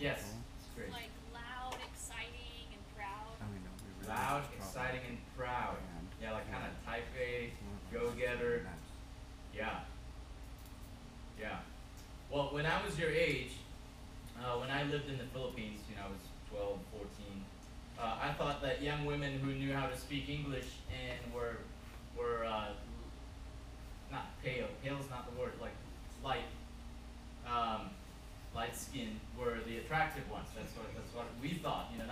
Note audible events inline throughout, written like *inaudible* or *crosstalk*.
Yes, it's great. Like loud, exciting, and proud. I mean, no, we really Loud, just dropped exciting, and proud. And- Yeah, like kind of type A, go getter. Yeah. Yeah. Well, when I was your age, uh, when I lived in the Philippines, you know, I was 12, 14, uh, I thought that young women who knew how to speak English and were, were uh, not pale, pale is not the word, like light, um, light skin were the attractive ones. That's what, that's what we thought, you know,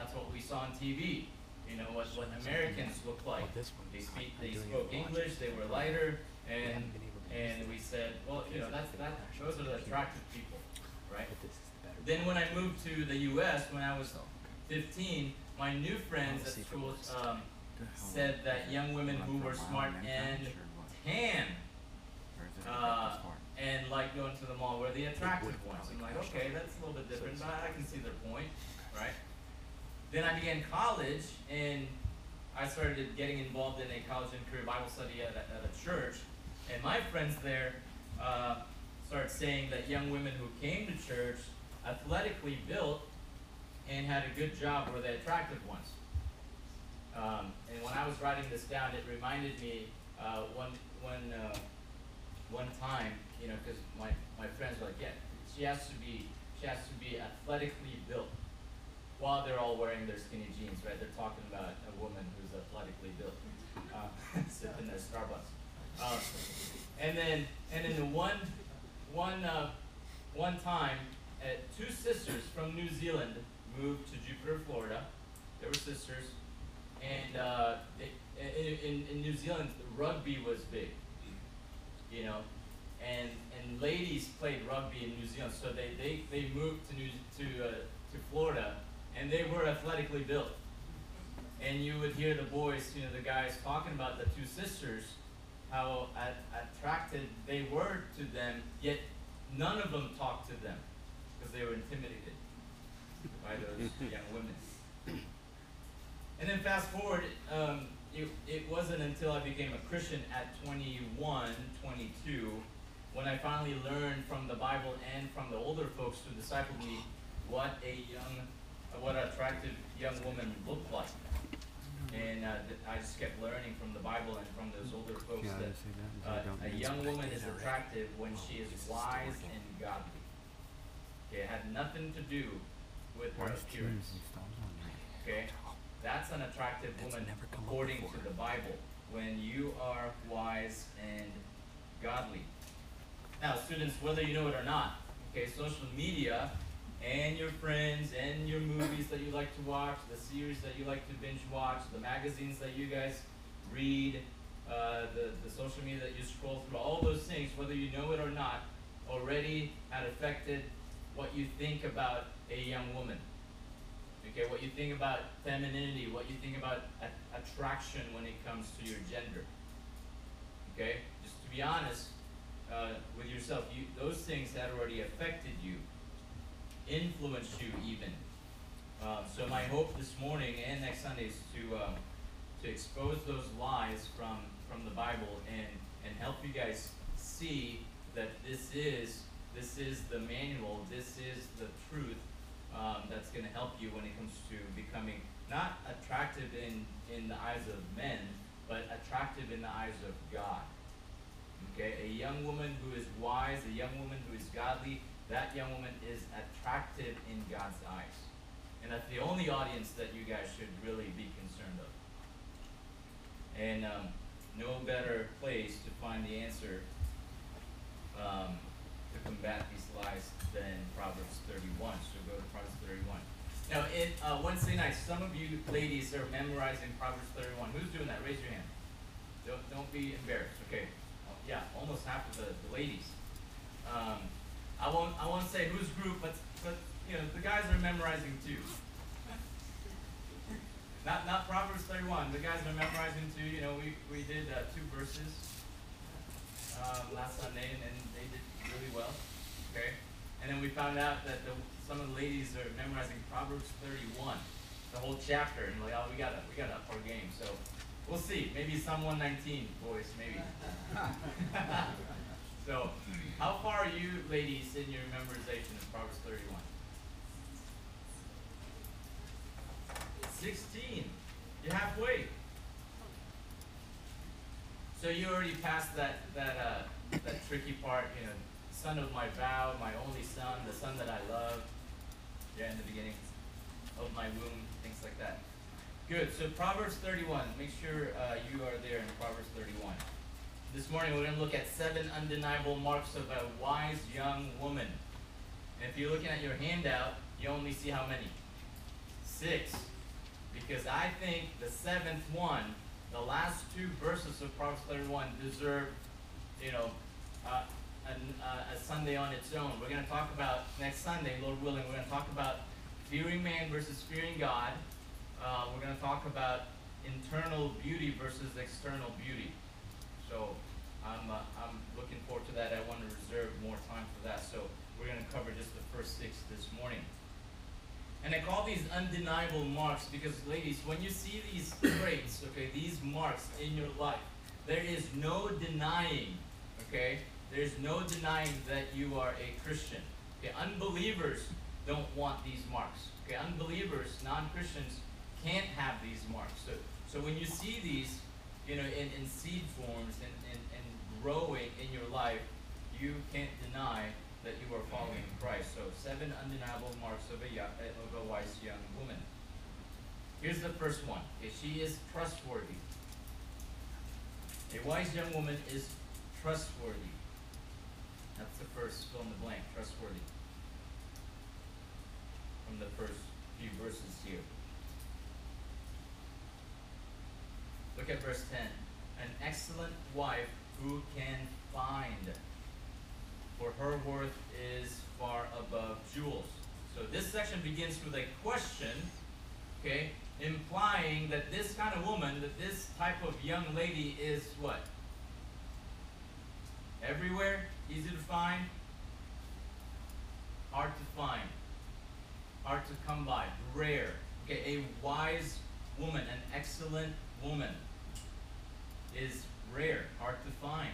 on TV. You know, what, what Americans look like. They speak, they spoke. English, they were lighter, and, haven't been able to use and we said, well, you know, that's, that, those are the attractive people, right? But this is the better Then when I moved to the US, when I was fifteen, my new friends at see if it school, um, said that young women who were smart and tan, Or is it the uh, and like going to the mall were the attractive ones. I'm like, okay, that's a little bit different, but I can see their point, right? Then I began college and I started getting involved in a college and career Bible study at a, at a church. And my friends there uh, started saying that young women who came to church, athletically built, and had a good job were the attractive ones. Um, and when I was writing this down, it reminded me uh, one one uh, one time, you know, because my my friends were like, yeah, she has to be she has to be athletically built. While they're all wearing their skinny jeans, right? They're talking about a woman who's athletically built, uh, *laughs* sipping their Starbucks. Um, and then and then the one one uh, one time, uh, two sisters from New Zealand moved to Jupiter, Florida. They were sisters, and uh, they, in, in, in New Zealand, rugby was big. You know, and and ladies played rugby in New Zealand, so they, they, they moved to New to uh, to Florida, and they were athletically built. And you would hear the boys, you know, the guys talking about the two sisters, how at, attracted they were to them, yet none of them talked to them because they were intimidated by those *laughs* young women. And then fast forward, um, it, it wasn't until I became a Christian at 21, 22, when I finally learned from the Bible and from the older folks who discipled me what a young, what an attractive young woman looked like. And uh, I just kept learning from the Bible and from those older folks Yeah, that uh, a young woman is attractive when she is wise and godly. Okay, it had nothing to do with her appearance. cheese installed on there? Okay, that's an attractive woman never come up according to the Bible. When you are wise and godly. Now, students, whether you know it or not, okay, social media and your friends and your movies that you like to watch, the series that you like to binge watch, the magazines that you guys read, uh, the, the social media that you scroll through, all those things, whether you know it or not, already had affected what you think about a young woman. Okay, what you think about femininity, what you think about attraction when it comes to your gender. Okay, just to be honest uh, with yourself, you, those things had already affected you, influenced you even. Um, so my hope this morning and next Sunday is to um, to expose those lies from from the Bible and and help you guys see that this is this is the manual, this is the truth um, that's going to help you when it comes to becoming not attractive in in the eyes of men, but attractive in the eyes of God. Okay, a young woman who is wise, a young woman who is godly, that young woman is attractive in God's eyes. And that's the only audience that you guys should really be concerned of. And um, no better place to find the answer um, to combat these lies than Proverbs 31. So go to Proverbs 31. Now, uh, Wednesday night, some of you ladies are memorizing Proverbs 31. Who's doing that? Raise your hand. Don't, don't be embarrassed. Okay. Oh, yeah, almost half of the, the ladies. Um, I won't I won't say whose group, but but you know the guys are memorizing too. Not not Proverbs 31. The guys are memorizing too. You know we we did uh, two verses um, last Sunday, and, and they did really well. Okay, and then we found out that the, some of the ladies are memorizing Proverbs 31, the whole chapter, and like oh we gotta we gotta up our game. So we'll see. Maybe some 119 boys, maybe. *laughs* so, how far are you ladies in your memorization of Proverbs 31? 16. You're halfway. So you already passed that that uh, that tricky part, you know, son of my vow, my only son, the son that I love. Yeah, in the beginning of my womb, things like that. Good. So Proverbs 31. Make sure uh, you are there in Proverbs 31. This morning we're going to look at seven undeniable marks of a wise young woman. And if you're looking at your handout, you only see how many? Six. Because I think the seventh one, the last two verses of Proverbs 31, deserve, you know, uh, an, uh, a Sunday on its own. We're going to talk about next Sunday, Lord willing, we're going to talk about fearing man versus fearing God. Uh, we're going to talk about internal beauty versus external beauty. So I'm, uh, I'm looking forward to that. I want to reserve more time for that. So we're going to cover just the first six this morning. And I call these undeniable marks because, ladies, when you see these *clears throat* traits, okay, these marks in your life, there is no denying, okay, there's no denying that you are a Christian. Okay, unbelievers don't want these marks. Okay, unbelievers, non-Christians, can't have these marks. So, so when you see these, you know, in, in seed forms and, and, and growing in your life, you can't deny that you are following Christ. So seven undeniable marks of a, of a wise young woman. Here's the first one. Okay, she is trustworthy. A wise young woman is trustworthy. That's the first fill in the blank, trustworthy. From the first few verses here. Look at verse 10. An excellent wife who can find, for her worth is far above jewels. So this section begins with a question, okay, implying that this kind of woman, that this type of young lady is what? Everywhere, easy to find, hard to find, hard to come by, rare. Okay, a wise woman, an excellent woman is rare, hard to find.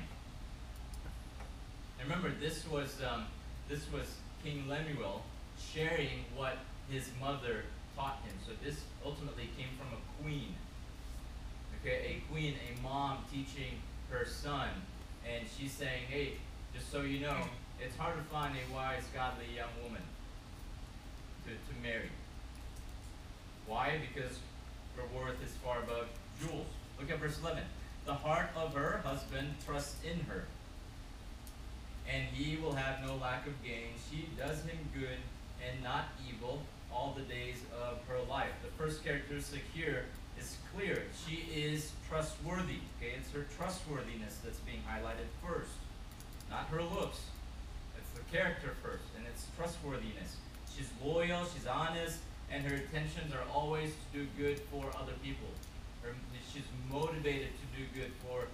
And remember, this was um, this was King Lemuel sharing what his mother taught him. So this ultimately came from a queen. Okay, a queen, a mom teaching her son, and she's saying, "Hey, just so you know, it's hard to find a wise, godly young woman to, to marry. Why? Because her worth is far above jewels. Look at verse 11. The heart of her husband trusts in her, and he will have no lack of gain. She does him good and not evil all the days of her life. The first characteristic here is clear. She is trustworthy. Okay, it's her trustworthiness that's being highlighted first, not her looks. It's the character first, and it's trustworthiness. She's loyal, she's honest, and her intentions are always to do good for other people. Her, she's motivated to do good for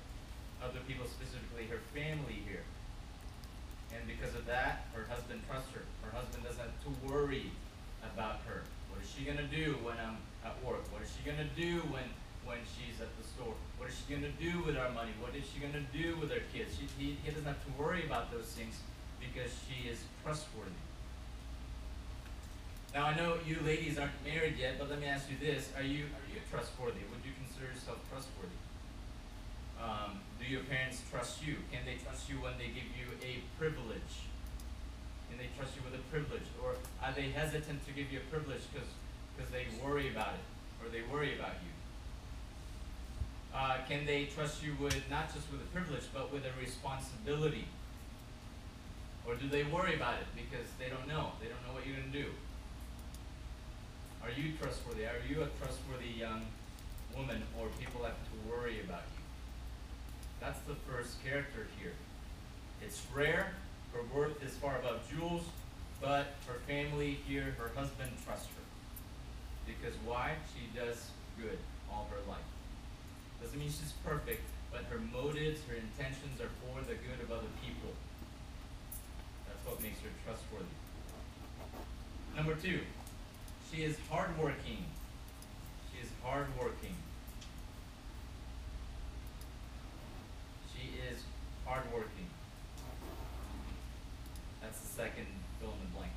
other people, specifically her family here. And because of that, her husband trusts her. Her husband doesn't have to worry about her. What is she gonna do when I'm at work? What is she gonna do when when she's at the store? What is she gonna do with our money? What is she gonna do with her kids? She, he, he doesn't have to worry about those things because she is trustworthy. Now I know you ladies aren't married yet, but let me ask you this: Are you are you trustworthy? Would you consider yourself trustworthy? Um, do your parents trust you? Can they trust you when they give you a privilege? Can they trust you with a privilege, or are they hesitant to give you a privilege because because they worry about it, or they worry about you? Uh, can they trust you with not just with a privilege, but with a responsibility? Or do they worry about it because they don't know? They don't know what you're going to do. Are you trustworthy? Are you a trustworthy young woman, or people have to worry about you? That's the first character here. It's rare. Her worth is far above jewels, but her family here, her husband trusts her. Because why? She does good all her life. Doesn't mean she's perfect, but her motives, her intentions are for the good of other people. That's what makes her trustworthy. Number two, she is hardworking. She is hardworking. She is hardworking. That's the second fill in the blank.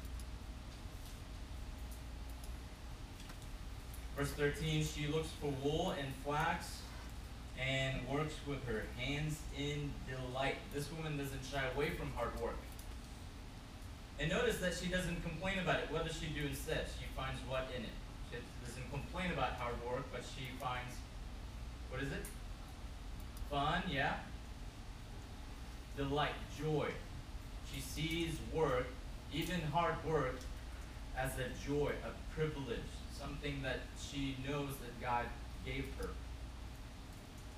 Verse 13, she looks for wool and flax and works with her hands in delight. This woman doesn't shy away from hard work. And notice that she doesn't complain about it. What does she do instead? She finds what in it? She doesn't complain about hard work, but she finds, what is it? Fun, yeah? Delight, joy. She sees work, even hard work, as a joy, a privilege, something that she knows that God gave her.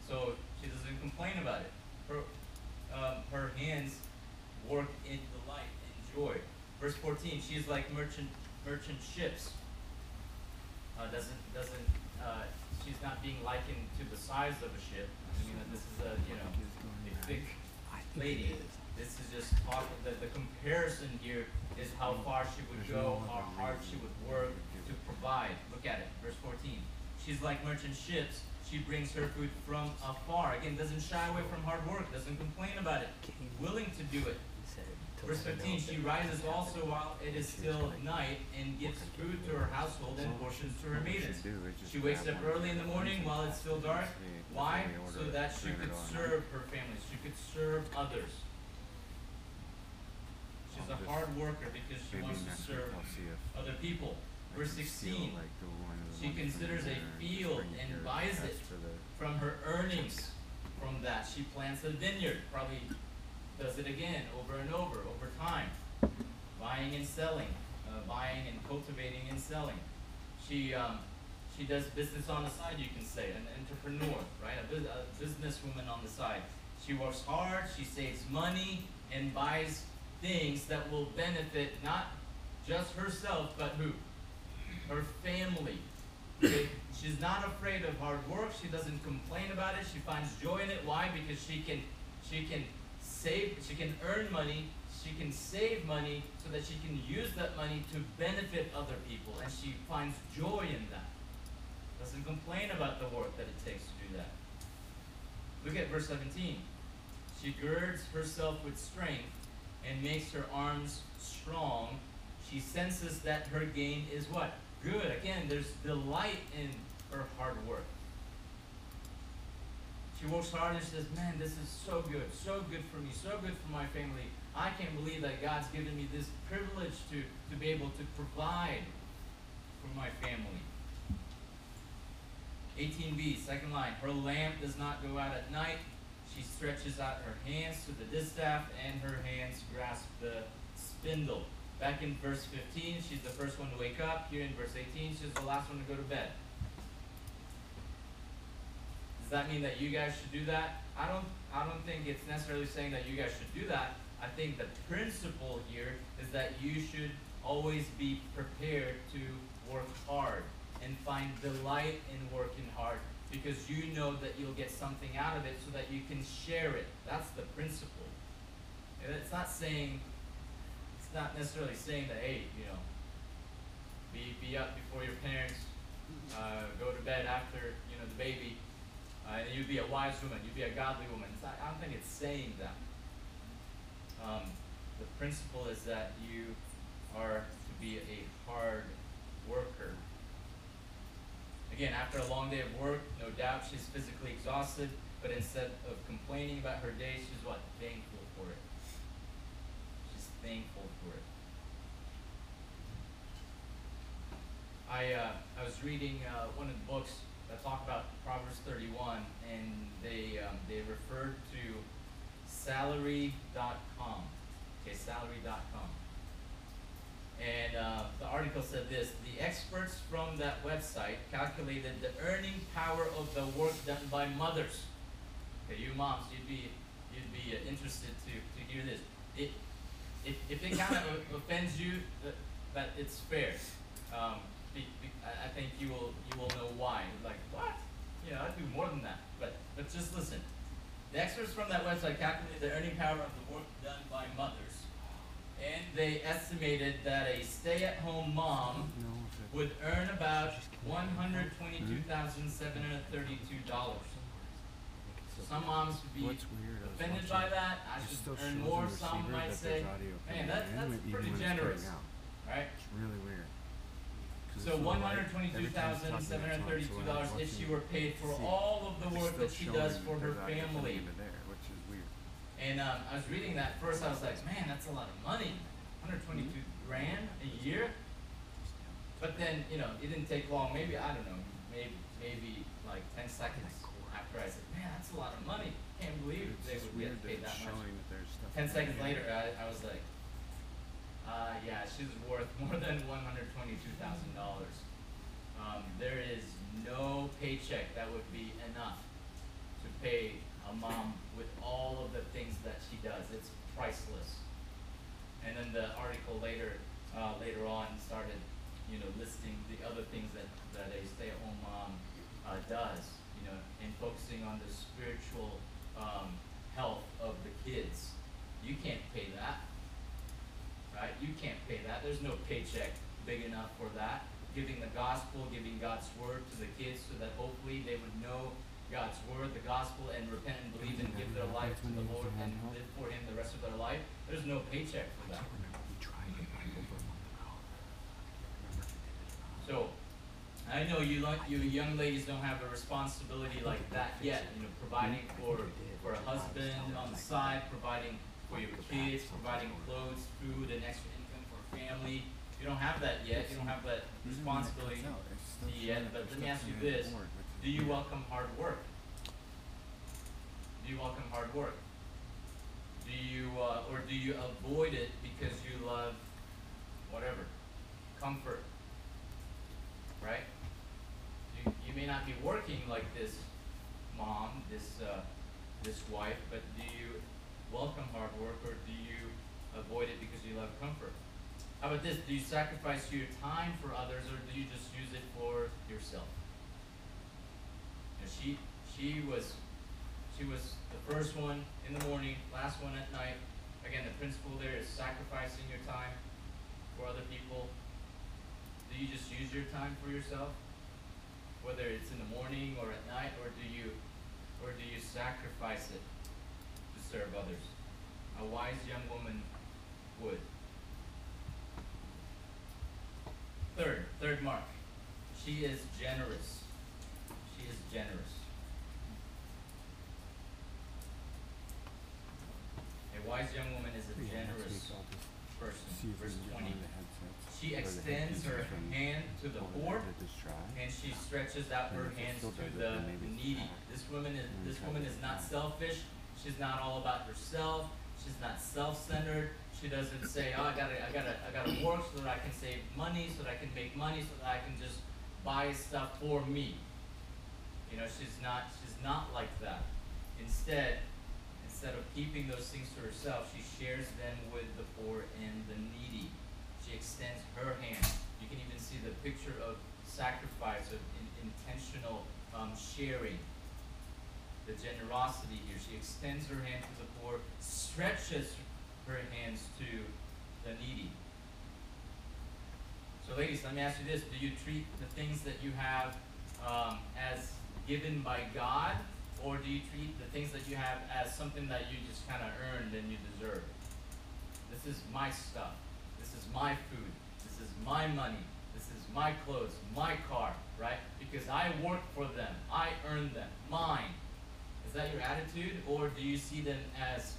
So she doesn't complain about it. Her, um, her hands work in delight and joy. Verse 14, she's like merchant merchant ships. Uh, doesn't doesn't uh, she's not being likened to the size of a ship. I mean, this is a you know a thick lady. This is just talking. The, the comparison here is how far she would go, how hard she would work to provide. Look at it, verse 14. She's like merchant ships. She brings her food from afar. Again, doesn't shy away from hard work. Doesn't complain about it. Willing to do it. He said, "Till Verse 15, she rises also while it is still night and gives food to her household and portions to her maidens. do is just She wakes up early in the morning while it's still dark. Why? So that she could serve her family. She could serve others. She's a hard worker because she wants to serve I'll see if other people. Verse 16, like, the one of the she considers a there and just field and buys it. from her earnings from that she plants a vineyard probably does it again over and over over time buying and selling uh, buying and cultivating and selling she um, she does business on the side you can say an entrepreneur right a, bus- a businesswoman on the side she works hard she saves money and buys things that will benefit not just herself but who her family She's not afraid of hard work. She doesn't complain about it. She finds joy in it. Why? Because she can she can save she can earn money, she can save money so that she can use that money to benefit other people and she finds joy in that. Doesn't complain about the work that it takes to do that. Look at verse 17. She girds herself with strength and makes her arms strong. She senses that her gain is what? Good. Again, there's delight in her hard work. She works hard and she says, Man, this is so good, so good for me, so good for my family. I can't believe that God's given me this privilege to, to be able to provide for my family. 18b, second line. Her lamp does not go out at night. She stretches out her hands to the distaff, and her hands grasp the spindle. Back in verse 15, she's the first one to wake up. Here in verse 18, she's the last one to go to bed. Does that mean that you guys should do that? I don't I don't think it's necessarily saying that you guys should do that. I think the principle here is that you should always be prepared to work hard and find delight in working hard because you know that you'll get something out of it so that you can share it. That's the principle. And it's not saying it's not necessarily saying that hey, you know, be be up before your parents, uh, go to bed after you know the baby, uh, and you'd be a wise woman, you'd be a godly woman. Not, I don't think it's saying that. Um, the principle is that you are to be a hard worker. Again, after a long day of work, no doubt she's physically exhausted, but instead of complaining about her day, she's what? Thankful for it. She's thankful for it. I uh, I was reading uh, one of the books that talk about Proverbs 31, and they um, they referred to salary.com. Okay, salary.com. And uh, the article said this: the experts from that website calculated the earning power of the work done by mothers. Okay, you moms, you'd be you'd be uh, interested to, to hear this. It if, if it kind of *laughs* offends you, that, that it's fair. Um, be, be, I think you will you will know why. Like what? You know, I do more than that. But but just listen. The experts from that website calculated the earning power of the work done by mothers, and they estimated that a stay-at-home mom No, if it- would earn about one hundred twenty-two thousand seven hundred thirty-two dollars. So some moms would be What's weird, I was offended by that. I it should earn more. Some might say, man, coming that, in, that's pretty when it's cutting generous, right? It's really weird. So one hundred twenty-two Every time it's thousand seven hundred thirty-two dollars if she were paid for all of the work that she does for her family. which is weird. And um, I was reading that first, I was like, man, that's a lot of money, hundred twenty-two grand a year. But then, you know, it didn't take long. Maybe I don't know. Maybe maybe like ten seconds after I said, man, that's a lot of money. Can't believe they would get paid that much. showing that there's stuff. Ten seconds later, I, I was like, uh, yeah, she's worth *laughs* more than one hundred twenty-two thousand dollars. Um, there is no paycheck that would be enough to pay a mom with all of the things that she does. It's priceless. And then the article later, uh, later on started, you know, listing the other things that, that a stay-at-home mom, uh, does, you know, and focusing on the spiritual, um, health of the kids. You can't pay that, You can't pay that. There's no paycheck big enough for that. Giving the gospel, giving God's word to the kids so that hopefully they would know God's word, the gospel, and repent and believe and give their life to the Lord and live for Him the rest of their life. There's no paycheck for that. So, I know you you young ladies don't have a responsibility like that yet, you know, providing for, for a husband on the side, providing for your kids, providing clothes, food, and extra income for family. You don't have that yet, you don't have that it responsibility cuts out, it's still yet, but let me ask you this, board, which is do you welcome hard work? Do you welcome hard work? Do you, uh, or do you avoid it because you love whatever, comfort, right? You, you may not be working like this mom, this, uh, this wife, but do you welcome hard work or do you avoid it because you love comfort? How about this? Do you sacrifice your time for others or do you just use it for yourself? She, she was, she was the first one in the morning, last one at night. Again, the principle there is sacrificing your time for other people. Do you just use your time for yourself? Whether it's in the morning or at night, or do you, or do you sacrifice it serve others? A wise young woman would. Third, third mark. She is generous. She is generous. A wise young woman is a generous week I'll just person. see if we Verse 20. one of the headsets She extends her hand to the poor, to just try. and she stretches out her hands to the then maybe it's needy. This woman is this woman is not selfish. She's not all about herself. She's not self-centered. She doesn't say, "Oh, I gotta, I gotta, I gotta work so that I can save money, so that I can make money, so that I can just buy stuff for me." You know, she's not, she's not like that. Instead, instead of keeping those things to herself, she shares them with the poor and the needy. She extends her hand. You can even see the picture of sacrifice, of in, intentional um, sharing. The generosity here. She extends her hand to the poor, stretches her hands to the needy. So, ladies, let me ask you this: Do you treat the things that you have um, as given by God, or do you treat the things that you have as something that you just kind of earned and you deserve? This is my stuff. This is my food. This is my money. This is my clothes, my car, right? Because I work for them. I earn them. Mine. Is that your attitude, or do you see them as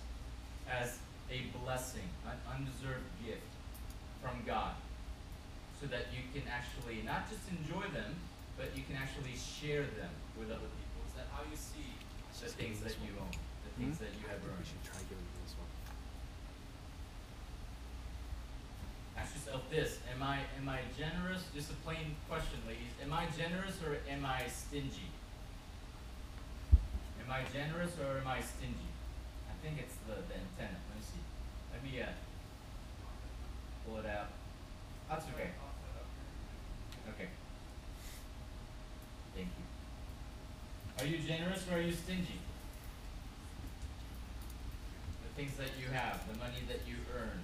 as a blessing, an undeserved gift from God, so that you can actually not just enjoy them, but you can actually share them with other people? Is that how you see the things that you own, the things Hmm? that you have think we should try giving this one. Ask yourself this: Am I am I generous? Just a plain question, ladies. Am I generous or am I stingy? Am I generous or am I stingy? I think it's the, the antenna. Let me see. Let me uh pull it out. That's okay. Okay. Thank you. Are you generous or are you stingy? The things that you have, the money that you earn.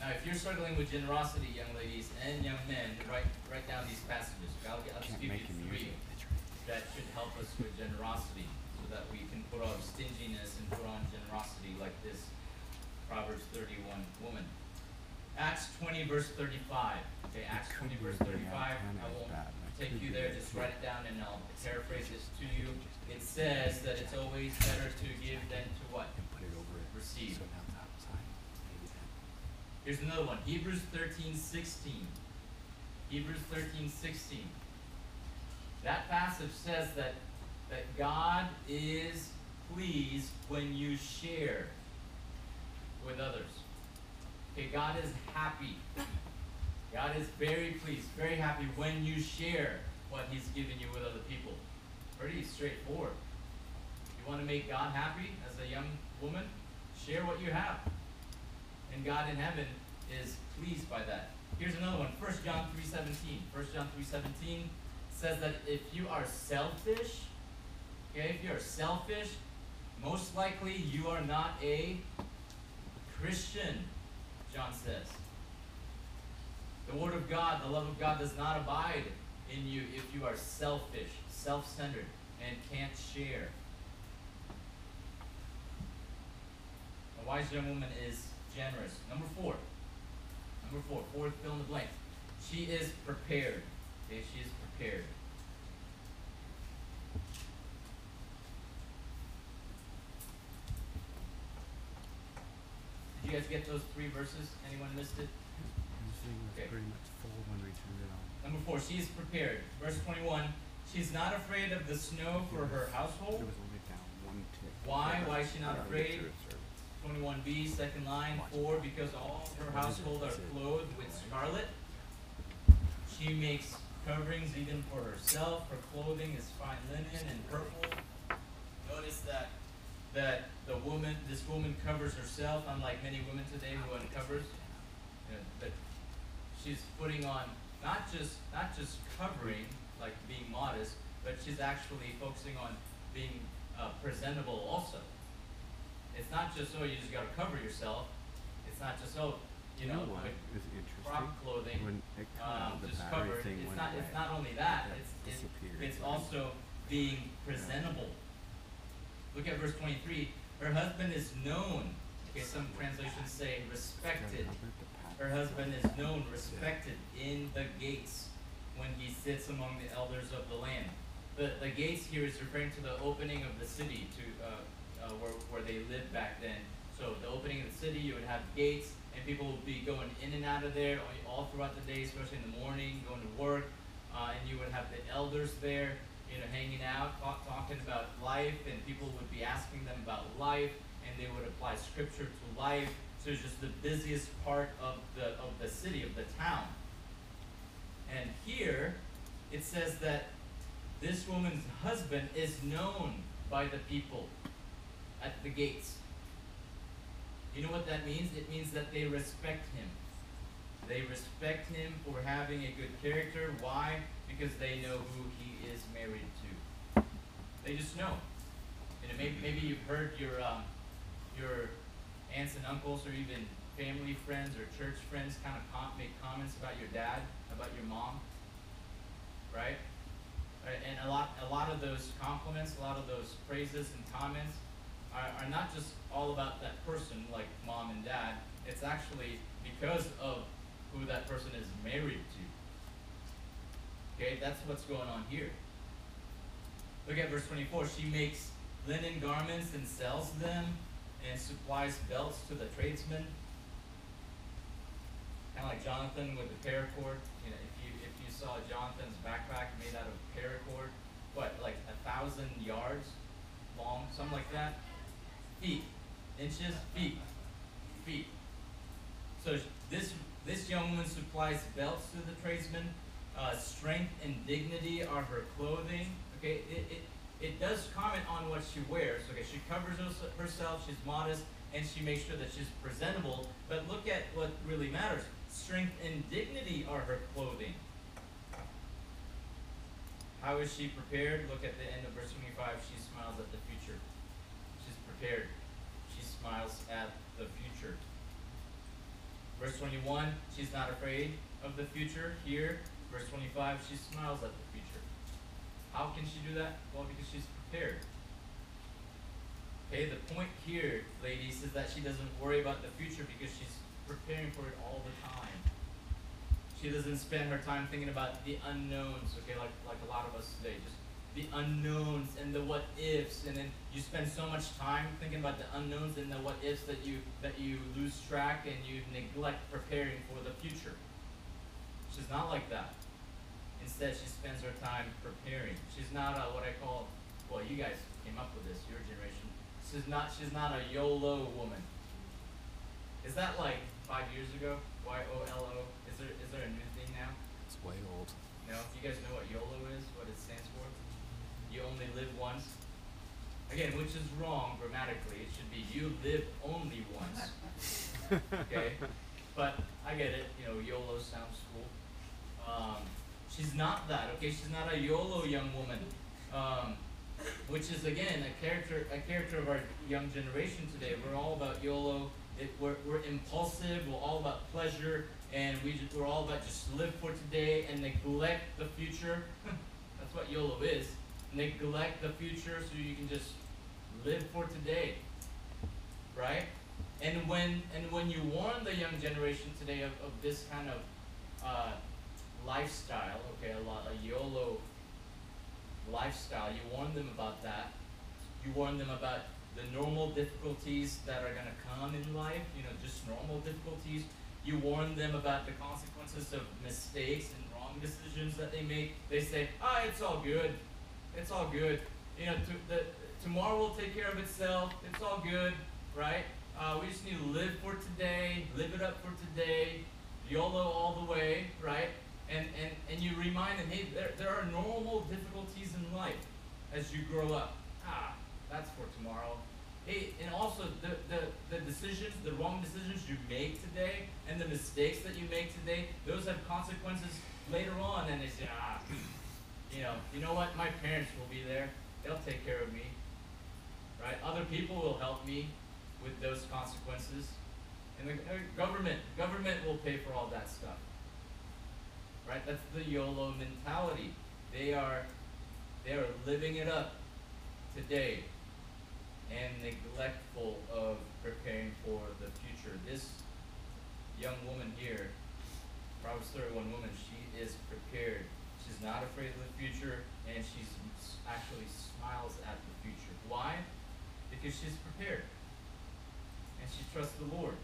Now, if you're struggling with generosity, young ladies and young men, write write down these passages. I'll, I'll just give you make him use three it. That's right. That should help us with generosity, so that we can put off stinginess and put on generosity like this Proverbs 31 woman. Acts 20, verse 35. Okay, Acts 20, verse 35. I won't take you there, just write it down and I'll paraphrase this to you. It says that it's always better to give than to what? And put it over it. Receive. So now it's outside. Maybe then. Here's another one. Hebrews 13, 16. Hebrews 13, 16. That passage says that, that God is pleased when you share with others. Okay, God is happy. God is very pleased, very happy when you share what He's given you with other people. Pretty straightforward. You want to make God happy as a young woman? Share what you have. And God in heaven is pleased by that. Here's another one. 1 John 3.17. 1 John 3.17 says that if you are selfish, okay, if you are selfish, most likely you are not a Christian, John says. The Word of God, the love of God does not abide in you if you are selfish, self centered, and can't share. A wise young woman is generous. Number four. Number four, fourth fill in the blank. She is prepared. Okay, she is Did you guys get those three verses? Anyone missed it? Was Okay. pretty much full when we turned it on. Number four, she is prepared. Verse 21. She's not afraid of the snow for her household. It was only down one tick. Why? Why is she not Yeah, afraid? through it, service. 21b, second line, 4, because all her household are clothed with scarlet. She makes coverings even for herself. Her clothing is fine linen and purple. Notice that that the woman, this woman covers herself, unlike many women today who uncovers. But she's putting on not just not just covering, like being modest, but she's actually focusing on being uh, presentable also. It's not just oh you just gotta cover yourself. It's not just oh you know, what like, is interesting? crop clothing When it um, the just battery covered. thing It's went not. away. It's not only that. It It's it's, also being presentable. Look at verse twenty-three. Her husband is known. Okay, some translations say respected. Her husband is known, respected in the gates when he sits among the elders of the land. The, the gates here is referring to the opening of the city to uh, uh, where, where they lived back then. So the opening of the city, you would have gates, and people would be going in and out of there all, all throughout the day, especially in the morning, going to work. Uh, and you would have the elders there, you know, hanging out, talk, talking about life, and people would be asking them about life, and they would apply scripture to life. So it's just the busiest part of the of the city of the town. And here, it says that this woman's husband is known by the people at the gates. You know what that means? It means that they respect him. They respect him for having a good character. Why? Because they know who he is married to. They just know. You know, maybe, maybe you've heard your um, your aunts and uncles, or even family friends or church friends, kind of com- make comments about your dad, about your mom, right? Right, and a lot, a lot of those compliments, a lot of those praises and comments are, are not just all about that person, like mom and dad. It's actually because of who that person is married to. Okay, that's what's going on here. Look at verse 24. She makes linen garments and sells them and supplies belts to the tradesmen. Kind of like Jonathan with the paracord. You know, if you if you saw Jonathan's backpack made out of paracord, what like a thousand yards long, something like that. Feet, inches, feet, feet. So this this young woman supplies belts to the tradesmen. Uh, strength and dignity are her clothing. Okay, it, it it does comment on what she wears. Okay, she covers herself. She's modest and she makes sure that she's presentable. But look at what really matters. Strength and dignity are her clothing. How is she prepared? Look at the end of verse 25. She smiles at the prepared. She smiles at the future. Verse 21, she's not afraid of the future. Here, verse 25, she smiles at the future. How can she do that? Well, because she's prepared. Okay, the point here, ladies, is that she doesn't worry about the future because she's preparing for it all the time. She doesn't spend her time thinking about the unknowns, okay, like like a lot of us today, just the unknowns and the what ifs, and then you spend so much time thinking about the unknowns and the what ifs that you that you lose track and you neglect preparing for the future. She's not like that. Instead, she spends her time preparing. She's not a what I call well, you guys came up with this, your generation. She's not she's not a YOLO woman. Is that like five years ago? Y O L O. Is there is there a new thing now? It's way old. No. Do you guys know what YOLO is? What it stands for? You only live once. Again, which is wrong grammatically. It should be you live only once. *laughs* Okay. But I get it. You know, YOLO sounds cool. Um, she's not that. Okay. She's not a YOLO young woman. Um, which is again a character a character of our young generation today. We're all about YOLO. It, we're, we're impulsive. We're all about pleasure, and we just, we're all about just live for today and neglect the future. *laughs* That's what YOLO is. Neglect the future so you can just live for today, right? And when and when you warn the young generation today of, of this kind of uh, lifestyle, okay, a lot a YOLO lifestyle. You warn them about that. You warn them about the normal difficulties that are going to come in life, you know, just normal difficulties. You warn them about the consequences of mistakes and wrong decisions that they make. They say, ah, it's all good. It's all good. You know, to, the, tomorrow will take care of itself. It's all good, right? Uh, we just need to live for today, live it up for today, YOLO all the way, right? and, and, and you remind them, hey, there, there are normal difficulties in life as you grow up. Ah, that's for tomorrow. Hey, and also the, the, the decisions, the wrong decisions you make today and the mistakes that you make today, those have consequences later on and they say, ah, you know, you know what, my parents will be there. They'll take care of me. Right? Other people will help me with those consequences. And the uh, government, government will pay for all that stuff right? That's the YOLO mentality. They are they are living it up today and neglectful of preparing for the future. This young woman here, Proverbs 31 woman, she is prepared. She's not afraid of the future and she actually smiles at the future. Why? Because she's prepared and she trusts the Lord.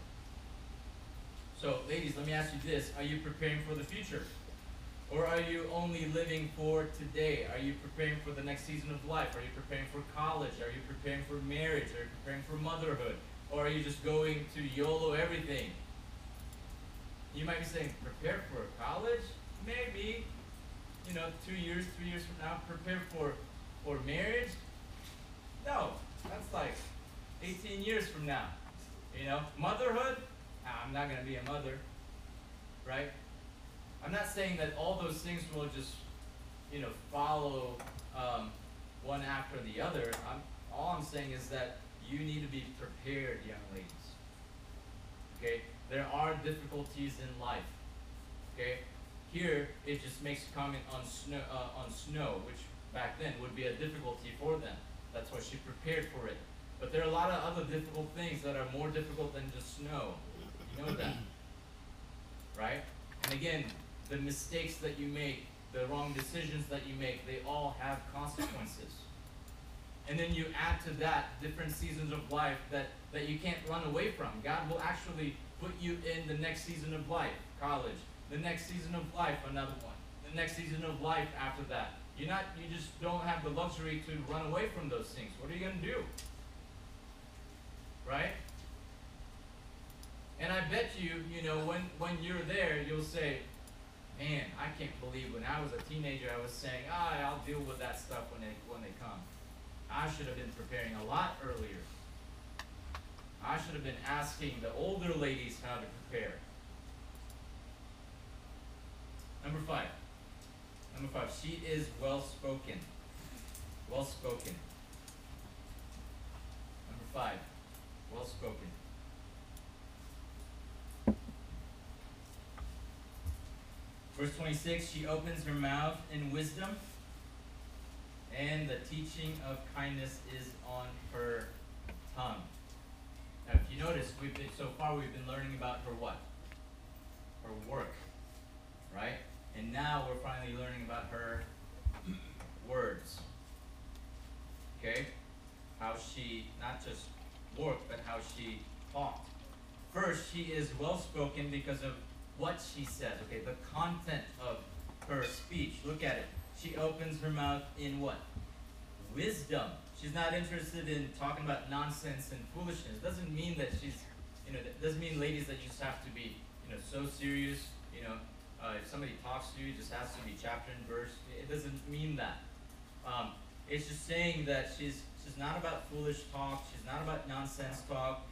So, ladies, let me ask you this Are you preparing for the future? Or are you only living for today? Are you preparing for the next season of life? Are you preparing for college? Are you preparing for marriage? Are you preparing for motherhood? Or are you just going to YOLO everything? You might be saying, prepare for college? Maybe. You know, two years, three years from now, prepare for, for marriage? No, that's like 18 years from now. You know, motherhood? Ah, I'm not going to be a mother. Right? I'm not saying that all those things will just, you know, follow um, one after the other. I'm, all I'm saying is that you need to be prepared, young ladies. Okay? There are difficulties in life. Okay? Here, it just makes a comment on snow, uh, on snow, which back then would be a difficulty for them. That's why she prepared for it. But there are a lot of other difficult things that are more difficult than just snow. You know that. *clears throat* Right? And again, the mistakes that you make, the wrong decisions that you make, they all have consequences. And then you add to that different seasons of life that, that you can't run away from. God will actually put you in the next season of life, college, the next season of life, another one, the next season of life after that. You're not, you just don't have the luxury to run away from those things. What are you going to do? Right? And I bet you, you know, when, when you're there, you'll say, man, I can't believe when I was a teenager, I was saying, ah, I'll deal with that stuff when they when they come. I should have been preparing a lot earlier. I should have been asking the older ladies how to prepare. Number five. Number five. She is well spoken. Well spoken. Number five. Well spoken. Verse 26 She opens her mouth in wisdom, and the teaching of kindness is on her tongue. Now, if you notice, we've been, so far we've been learning about her what? Her work, right? And now we're finally learning about her words. Okay? How she not just worked, but how she talked. First, she is well spoken because of what she says, okay? The content of her speech. Look at it. She opens her mouth in what? Wisdom. She's not interested in talking about nonsense and foolishness. Doesn't mean that she's, you know, doesn't mean ladies that just have to be, you know, so serious, you know, uh, if somebody talks to you, it just has to be chapter and verse. It doesn't mean that. Um, it's just saying that she's she's not about foolish talk. She's not about nonsense talk.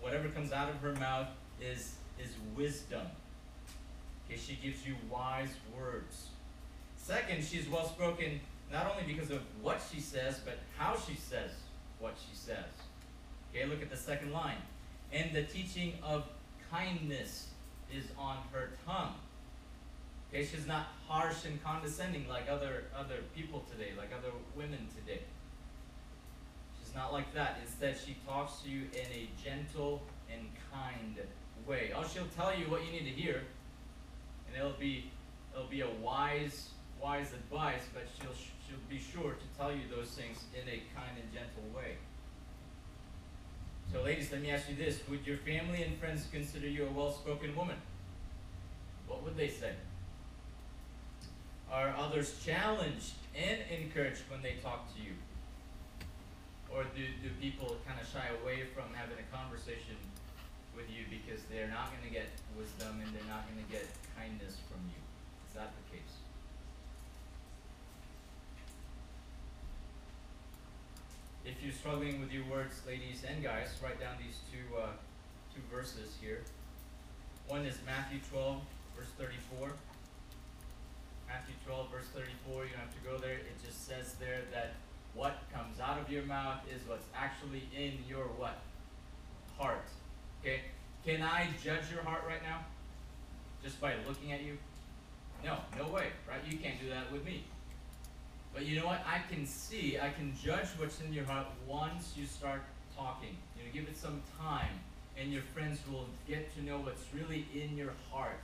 Whatever comes out of her mouth is is wisdom. Okay, she gives you wise words. Second, she's well spoken not only because of what she says, but how she says what she says. Okay, look at the second line. And the teaching of kindness is on her tongue. Okay, she's not harsh and condescending like other other people today, like other women today. She's not like that. Instead, she talks to you in a gentle and kind way. Oh, she'll tell you what you need to hear, and it'll be it'll be a wise wise advice, but she'll she'll be sure to tell you those things in a kind and gentle way. So, ladies, let me ask you this: Would your family and friends consider you a well-spoken woman? What would they say? Are others challenged and encouraged when they talk to you? Or do, do people kind of shy away from having a conversation with you because they're not going to get wisdom and they're not going to get kindness from you? Is that the case? If you're struggling with your words, ladies and guys, write down these two uh, two verses here. One is Matthew 12, verse 34. Matthew 12, verse 34. You don't have to go there. It just says there that what comes out of your mouth is what's actually in your what? Heart. Okay? Can I judge your heart right now? Just by looking at you? No, no way, right? You can't do that with me. But you know what? I can see, I can judge what's in your heart once you start talking. You know, give it some time, and your friends will get to know what's really in your heart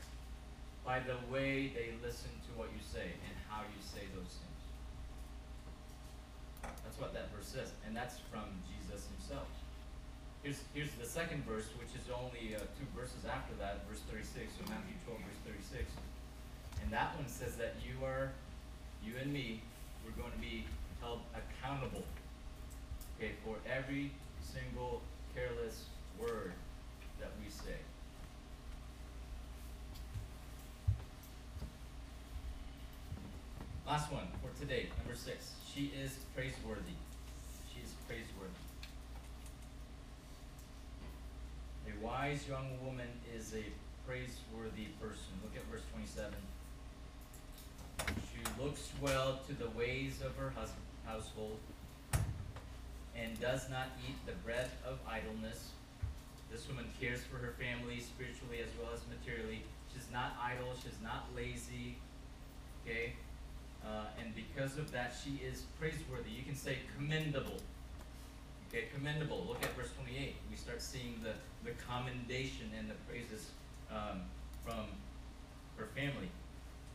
by the way they listen to what you say and how you say those things. That's what that verse says, and that's from Jesus himself. Here's, here's the second verse, which is only uh, two verses after that, verse 36, so Matthew 12, verse 36. And that one says that you are, you and me, we're going to be held accountable, okay, for every single careless word that we say. Last one for today, number six. She is praiseworthy. She is praiseworthy. A wise young woman is a praiseworthy person. Look at verse 27. She looks well to the ways of her household and does not eat the bread of idleness. This woman cares for her family spiritually as well as materially. She's not idle, she's not lazy. Okay? Uh, and because of that, she is praiseworthy. You can say commendable. Okay, commendable. Look at verse 28. We start seeing the, the commendation and the praises um, from her family.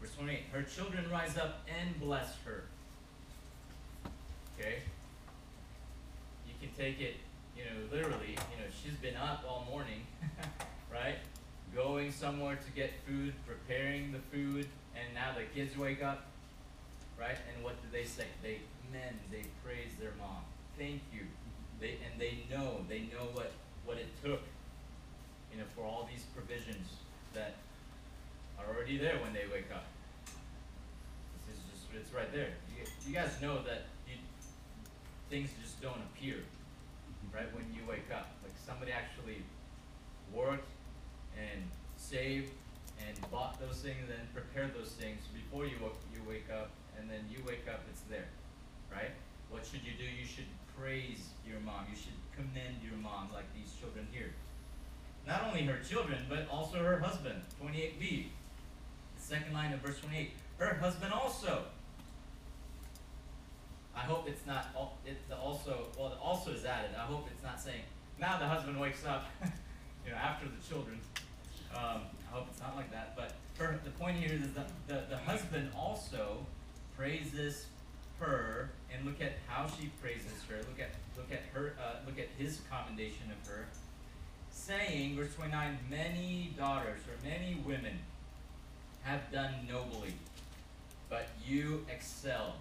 Verse 28 Her children rise up and bless her. Okay? You can take it, you know, literally. You know, she's been up all morning, *laughs* right? Going somewhere to get food, preparing the food, and now the kids wake up, right? And what do they say? They men, they praise their mom. Thank you. They and they know, they know what what it took, you know, for all these provisions that are already there when they wake up. This is just it's right there. You, you guys know that you, things just don't appear, right? When you wake up, like somebody actually worked and saved and bought those things and prepared those things before you you wake up, and then you wake up, it's there, right? What should you do? You should praise your mom. You should commend your mom, like these children here. Not only her children, but also her husband. 28b. The second line of verse 28. Her husband also. I hope it's not, al- it, the also, well, the also is added. I hope it's not saying now the husband wakes up, *laughs* you know, after the children. Um, I hope it's not like that. But her, the point here is that the, the husband also praises her, and look at how she praises her. Look at look at her. Uh, look at his commendation of her, saying, verse twenty nine, many daughters or many women have done nobly, but you excel.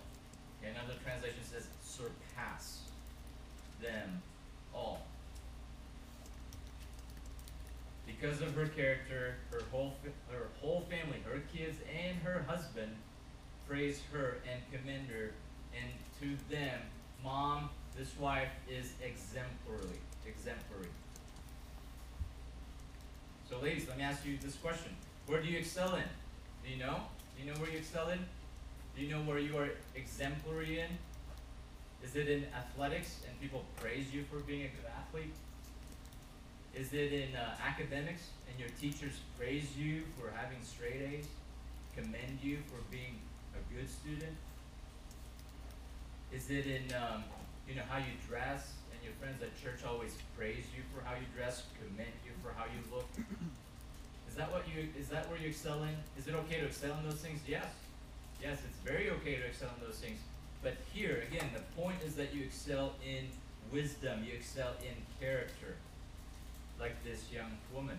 Another translation says, surpass them all. Because of her character, her whole her whole family, her kids and her husband praise her and commend her, and to them, mom, this wife is exemplary, exemplary. So, ladies, let me ask you this question: Where do you excel in? Do you know? Do you know where you excel in? Do you know where you are exemplary in? Is it in athletics and people praise you for being a good athlete? Is it in uh, academics and your teachers praise you for having straight A's, commend you for being a good student? Is it in um, you know how you dress and your friends at church always praise you for how you dress, commend you for how you look? Is that what you is that where you excel in? Is it okay to excel in those things? Yes. Yes, it's very okay to excel in those things. But here again, the point is that you excel in wisdom, you excel in character. Like this young woman.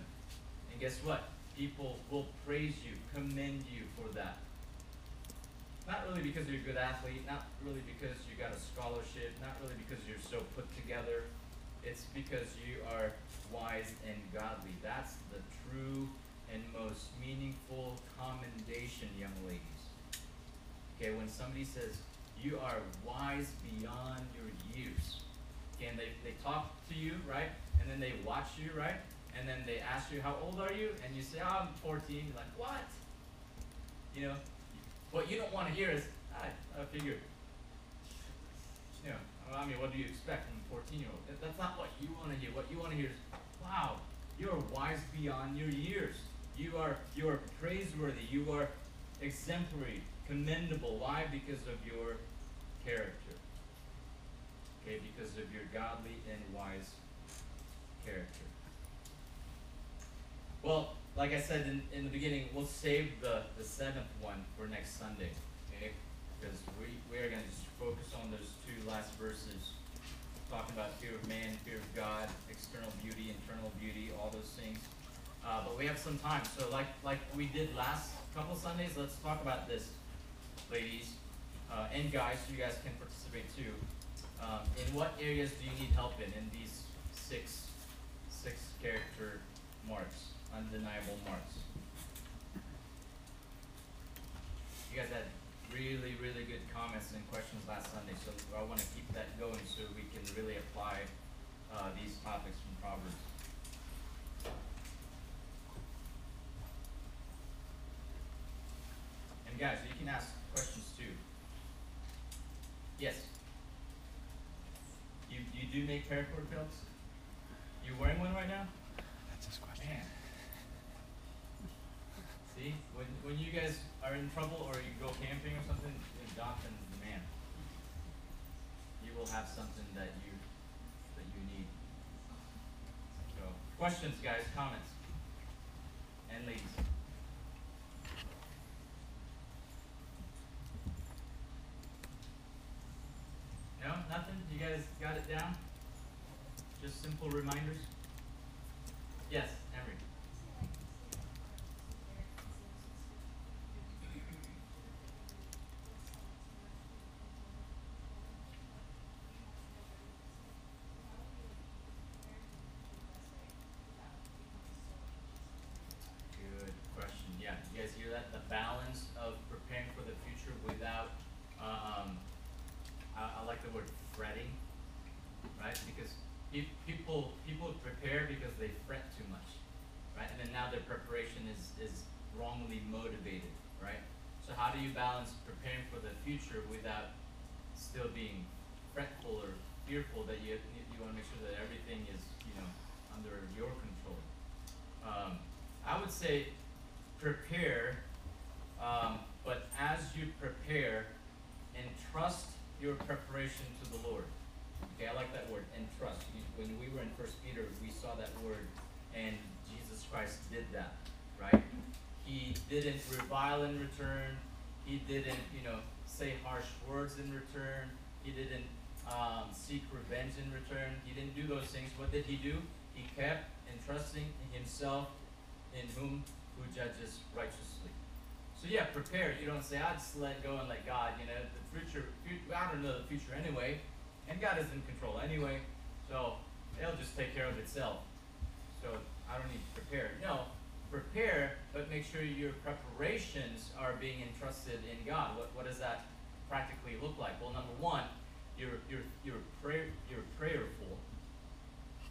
And guess what? People will praise you, commend you for that. Not really because you're a good athlete, not really because you got a scholarship, not really because you're so put together. It's because you are wise and godly. That's the true and most meaningful commendation, young ladies. Okay, when somebody says, you are wise beyond your years. Okay, and they, they talk to you, right? And then they watch you, right? And then they ask you, how old are you? And you say, oh, I'm 14. You're like, what? You know, what you don't want to hear is, I, I figured. You know, I mean, what do you expect from a 14 year old? That, that's not what you want to hear. What you want to hear is, wow, you are wise beyond your years. You are you are praiseworthy. You are exemplary, commendable. Why? Because of your character. Okay, because of your godly and wise character. Well, like I said in, in the beginning, we'll save the, the seventh one for next Sunday. Okay? Because we, we are going to just focus on those two last verses. Talking about fear of man, fear of God, external beauty, internal beauty, all those things. Uh, but we have some time. So like like we did last couple Sundays, let's talk about this, ladies uh, and guys. So you guys can participate too. Um, in what areas do you need help in in these six six character marks, undeniable marks? You guys had really really good comments and questions last Sunday, so I want to keep that going so we can really apply uh, these topics from Proverbs. And guys, you can ask questions too. Yes. You you do make paracord belts? You're wearing one right now? That's his question. Man. See, when when you guys are in trouble or you go camping or something, Jonathan's the man. You will have something that you that you need. So, questions, guys, comments, and ladies. No, nothing. You guys got it down. Just simple reminders. Yes, Emery. Good question. Yeah, you guys hear that? The balance of preparing for the future without, um, I, I like the word fretting, right? Because pe- people people prepare because they fret too much, right? And then now their preparation is is wrongly motivated, right? So how do you balance preparing for the future without still being fretful or fearful that you you want to make sure that everything is you know under your control? Um, I would say prepare, um, but as you prepare, entrust your preparation to the Lord. Okay, I like that word, entrust. You- When we were in First Peter, we saw that word, and Jesus Christ did that, right? He didn't revile in return. He didn't, you know, say harsh words in return. He didn't um, seek revenge in return. He didn't do those things. What did he do? He kept entrusting himself in whom who judges righteously. So yeah, prepare. You don't say, I just let go and let God. You know, the future, fu- I don't know the future anyway, and God is in control anyway. So it'll just take care of itself. So I don't need to prepare. No, prepare, but make sure your preparations are being entrusted in God. What what does that practically look like? Well, number one, you're you're you're prayer you're prayerful.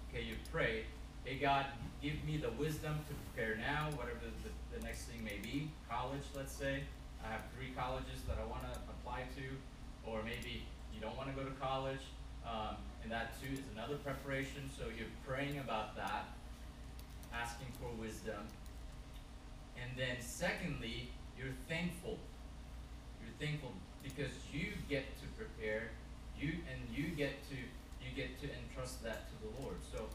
Okay, you pray, hey God, give me the wisdom to prepare now, whatever the, the next thing may be. College, let's say. I have three colleges that I want to apply to, or maybe you don't want to go to college, um, and that too is another preparation. So you're praying about that, asking for wisdom, and then secondly, you're thankful. You're thankful because you get to prepare, you and you get to you get to entrust that to the Lord. So,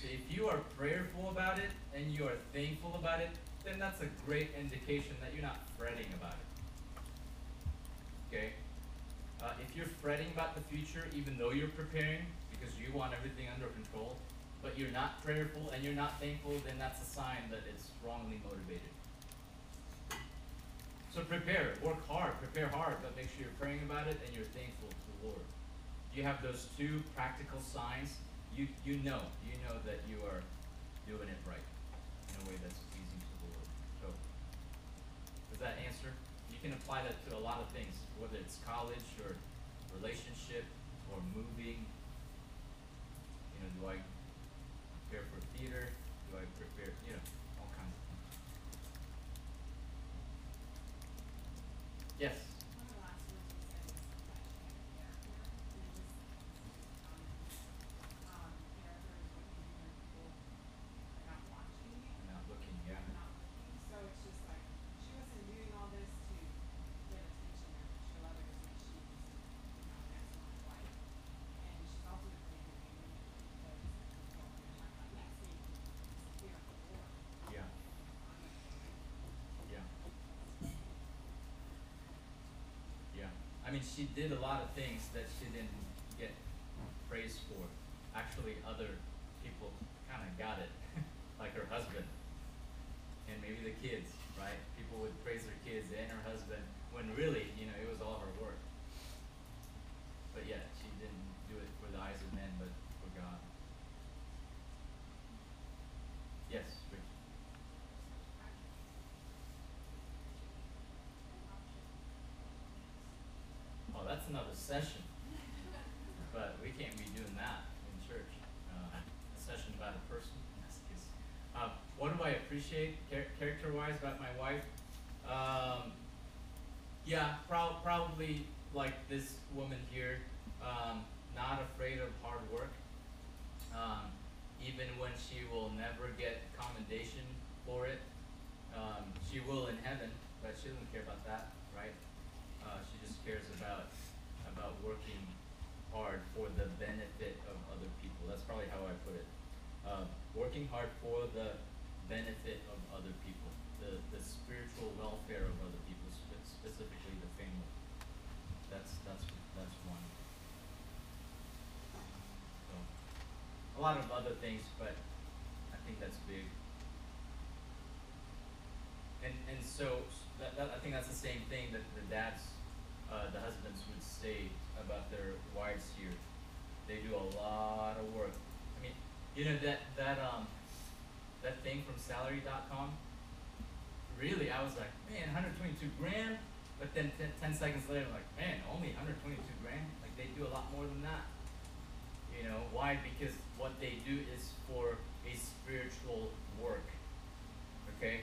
so if you are prayerful about it and you are thankful about it, then that's a great indication that you're not fretting about it. Okay? Uh, if you're fretting about the future, even though you're preparing, because you want everything under control, but you're not prayerful and you're not thankful, then that's a sign that it's wrongly motivated. So prepare, work hard, prepare hard, but make sure you're praying about it and you're thankful to the Lord. Do you have those two practical signs. You you know, you know that you are doing it right in a way that's pleasing to the Lord. So does that answer? You can apply that to a lot of things, whether it's college or relationship or moving. You know, do I prepare for theater? Do I prepare, you know, all kinds of things. Yes. One of the last words you said was something like character, and it just, um, character is what you do when people are not watching you. I'm not looking, yeah. Are not looking, so it's just like, she wasn't doing all this to get attention or to show others that she's, you know, an excellent wife. And she's ultimately doing it because, well, we're talking about next week, it's fear of the Lord. Yeah. Yeah. Yeah. I mean, she did a lot of things that she didn't get praise for. Actually, other people kind of got it, *laughs* like her husband, and maybe the kids, right? People would praise their kids and her husband when really, you know, it was all her work. But yeah, she didn't do it for the eyes of men, but for God. Yes, Rich. Oh, that's another session. But we can't be doing that in church. Uh, a session about a person. Uh, what do I appreciate char- character-wise about my wife? Um, yeah, prob- probably like this woman here, um, not afraid of hard work. Um, even when she will never get commendation for it. Um, she will in heaven, but she doesn't care about that, right? Uh, she just cares about about working hard for the benefit of other people. That's probably how I put it. Uh, working hard for the benefit of other people, the the spiritual welfare of other people, spe- specifically the family. That's that's that's one. So, a lot of other things, but I think that's big. And and so that, that I think that's the same thing that the dads, uh, the husbands would say about their wives here. They do a lot of work. I mean, you know that that um that thing from salary.com. Really, I was like, man, 122 grand. But then ten, 10 seconds later, I'm like, man, only 122 grand. Like they do a lot more than that. You know why? Because what they do is for a spiritual work. Okay,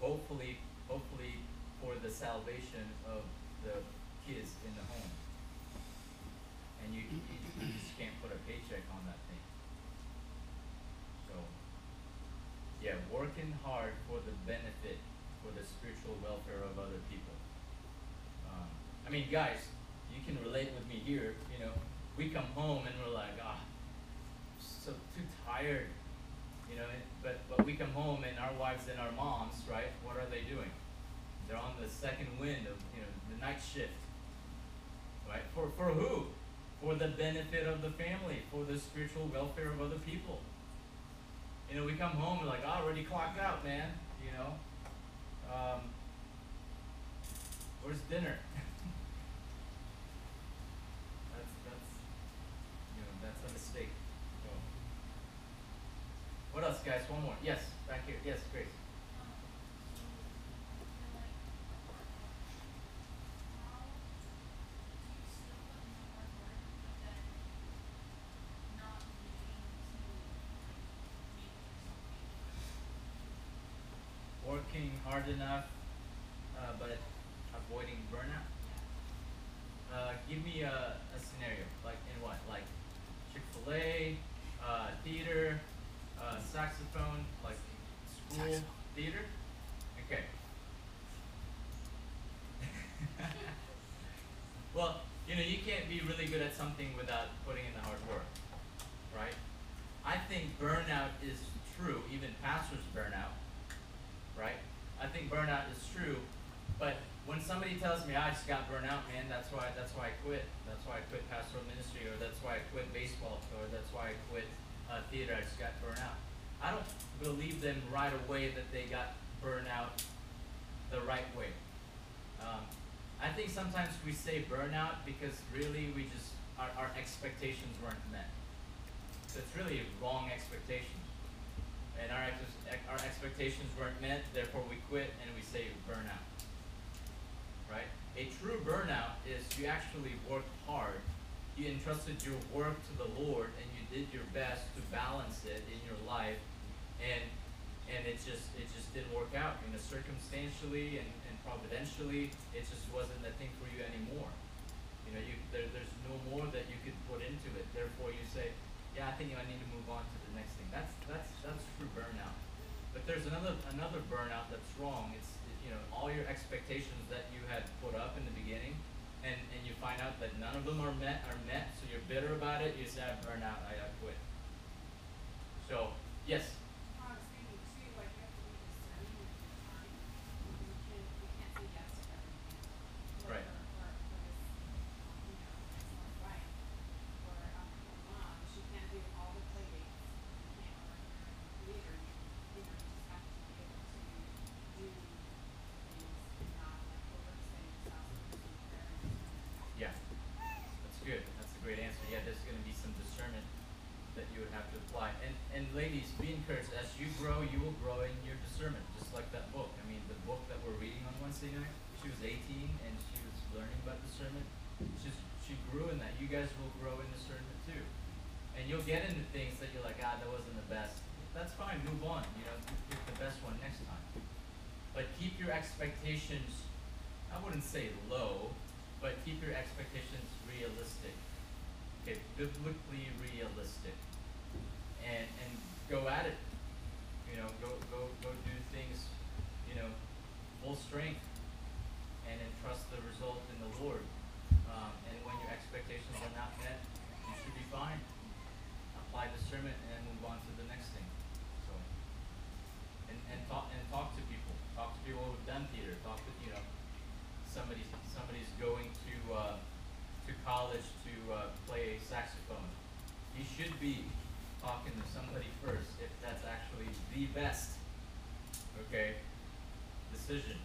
hopefully, hopefully for the salvation of the kids in the home. And you, you, just can't put a paycheck on that thing. So, yeah, working hard for the benefit, for the spiritual welfare of other people. Um, I mean, guys, you can relate with me here. You know, we come home and we're like, ah, so too tired, you know. But but we come home and our wives and our moms, right? What are they doing? They're on the second wind of you know the night shift, right? For for who? For the benefit of the family, for the spiritual welfare of other people. You know, we come home and like, oh, already clocked out, man. You know, um, where's dinner? *laughs* that's that's you know that's a mistake. So. What else, guys? One more. Yes, back here. Yes, Grace. Um, so, you're like, how do you still put in the hard work, but then not needing to, like, make yourself pay for it? Working hard enough, uh, but avoiding burnout. Uh, give me a, a scenario. Like in what? Like Chick Fil A, uh, theater, uh, saxophone, like school Saxophone. theater. Okay. *laughs* well, you know, you can't be really good at something without putting in the hard work, right? I think burnout is true. Even pastors burn out, right? I think burnout is true, but when somebody tells me I just got burned out, man, that's why that's why I quit. That's why I quit pastoral ministry, or that's why I quit baseball, or that's why I quit uh, theater. I just got burned out. I don't believe them right away that they got burned out the right way. Um, I think sometimes we say burnout because really we just our, our expectations weren't met. So it's really a wrong expectations. And our, ex- our expectations weren't met, therefore we quit and we say burnout. Right? A true burnout is you actually worked hard, you entrusted your work to the Lord, and you did your best to balance it in your life, and and it just it just didn't work out. You know, circumstantially and, and providentially, it just wasn't a thing for you anymore. You know, you there, there's no more that you could put into it. Therefore, you say, yeah, I think I need to move on to the next thing. That's that's that's true burnout. But there's another another burnout that's wrong. It's you know all your expectations that you had put up in the beginning, and and you find out that none of them are met are met. So you're bitter about it. You say, I burn out. I, I quit. So yes, I was thinking too, like you have to be discerning with your time. You can, you can't say yes to everything. For, Right. For, for this, you know, excellent wife, or um, her mom, she can't do all the play dates. You can't, or you're in theater, you, you know, you just have to be able to do things and not like overextend yourself in prayer and discernment. yeah, that's good. That's a great answer. Yeah, there's going to be some discernment that you would have to apply. And and ladies, be encouraged. As you grow, you will grow in your discernment, just like that book. I mean, the book that we're reading on Wednesday night. She was 18 and she was learning about discernment. She's she grew in that. You guys will grow in discernment too. And you'll get into things that you're like, ah, that wasn't the best. That's fine. Move on. You know, pick the best one next time. But keep your expectations. I wouldn't say low, but keep your expectations realistic. Okay, biblically realistic. And and go at it. You know, go go go do things, you know, full strength and then trust the result in the Lord. Um, and when your expectations are not met, you should be fine. Apply discernment and move on to the next thing. So and, and talk and talk to people. Talk to people who've done theater. Talk to you know somebody somebody's going to uh, to college to uh, play saxophone. You should be talking to somebody first if that's actually the best. Okay, decision.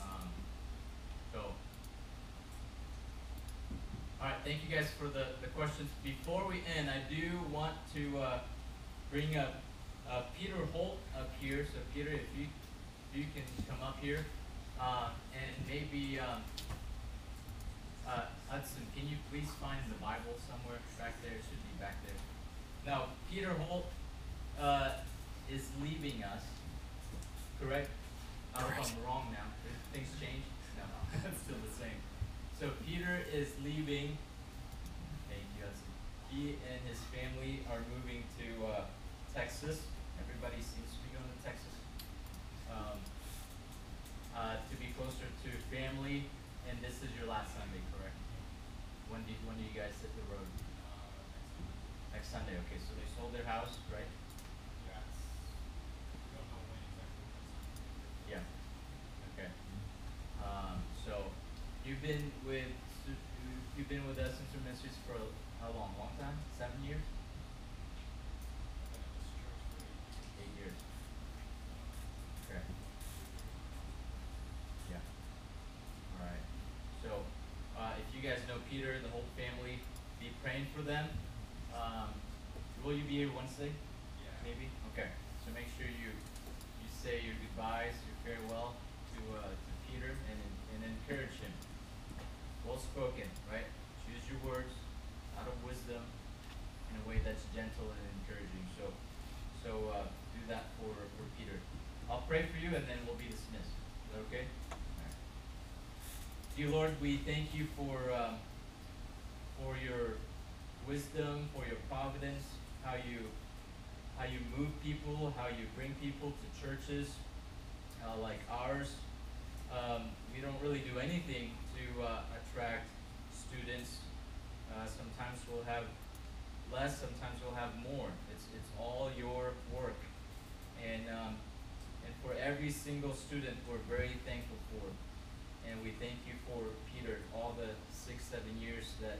Um, so. All right, thank you guys for the, the questions. Before we end, I do want to uh, bring up uh, Peter Holt up here. So Peter, if you if you can come up here, uh, and maybe um, uh, Hudson, can you please find the Bible somewhere back there? It should be back there. Now, Peter Holt uh, is leaving us. Correct? I don't know if I'm wrong now. Things change? No, *laughs* it's still the same. So Peter is leaving. Thank you. He and his family are moving to uh, Texas. Everybody seems to be going to Texas. Um, uh, to be closer to family, and this is your last Sunday, correct? When do you, when do you guys hit the road? Next Sunday. Okay, so they sold their house, right? Yes. Yeah. Okay. Um, so you've been with you- you've been with us in Super Ministries for how long? Long time? Seven years? Eight years. Okay. Yeah. All right. So, uh, if you guys know Peter, and the whole family, be praying for them. Will you be here Wednesday? Yeah. Maybe. Okay. So make sure you you say your goodbyes, your farewell to uh, to Peter, and and encourage him. Well spoken, right? Choose your words out of wisdom in a way that's gentle and encouraging. So so uh, do that for for Peter. I'll pray for you, and then we'll be dismissed. Is that okay? Right. Dear Lord, we thank you for um, for your wisdom, for your providence, how you how you move people, how you bring people to churches uh, like ours. Um, we don't really do anything to uh, attract students. Uh, sometimes we'll have less, sometimes we'll have more. It's it's all your work, and um, and for every single student, we're very thankful for. And we thank you for Peter, all the six, seven years that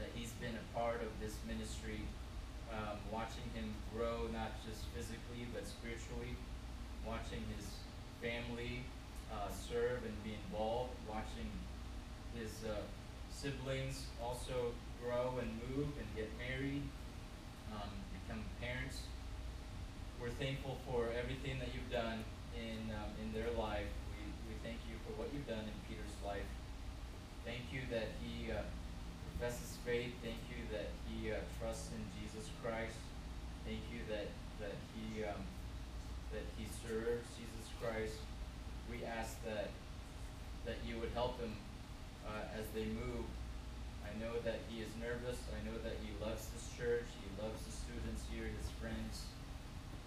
that he's been a part of this ministry, um, watching him grow not just physically but spiritually, watching his family uh, serve and be involved, watching his uh, siblings also grow and move and get married, um, become parents. We're thankful for everything that you've done in um, in their life. We we thank you for what you've done in Peter's life. Thank you that he uh, professes faith. Thank you that he uh, trusts in Jesus Christ. Thank you that that he um, that he serves Jesus Christ. We ask that that you would help him uh, as they move. I know that he is nervous. I know that he loves this church. He loves the students here, his friends.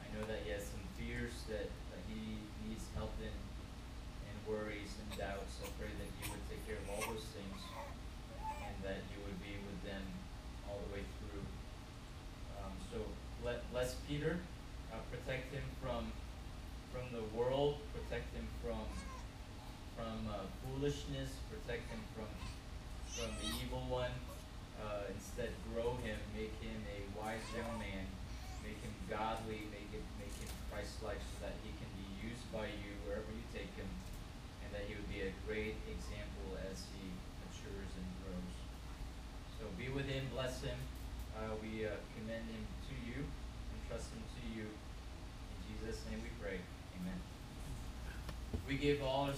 I know that he has some fears that, that he needs help in, and worries and doubts. I pray that you would take care of all those things, and that you would be with them all the way through. Um, so let bless Peter, uh, protect him from from the world, protect him from from uh, foolishness, protect him from from the evil one. Uh, instead, grow him, make him a wise young man, make him godly, make it make him Christ-like, so that he can be used by you wherever you take him, and that he would be a great example as he matures and grows. So be with him, bless him. Uh, we uh, commend him to you and trust him to you. In Jesus' name we pray. Amen. We give all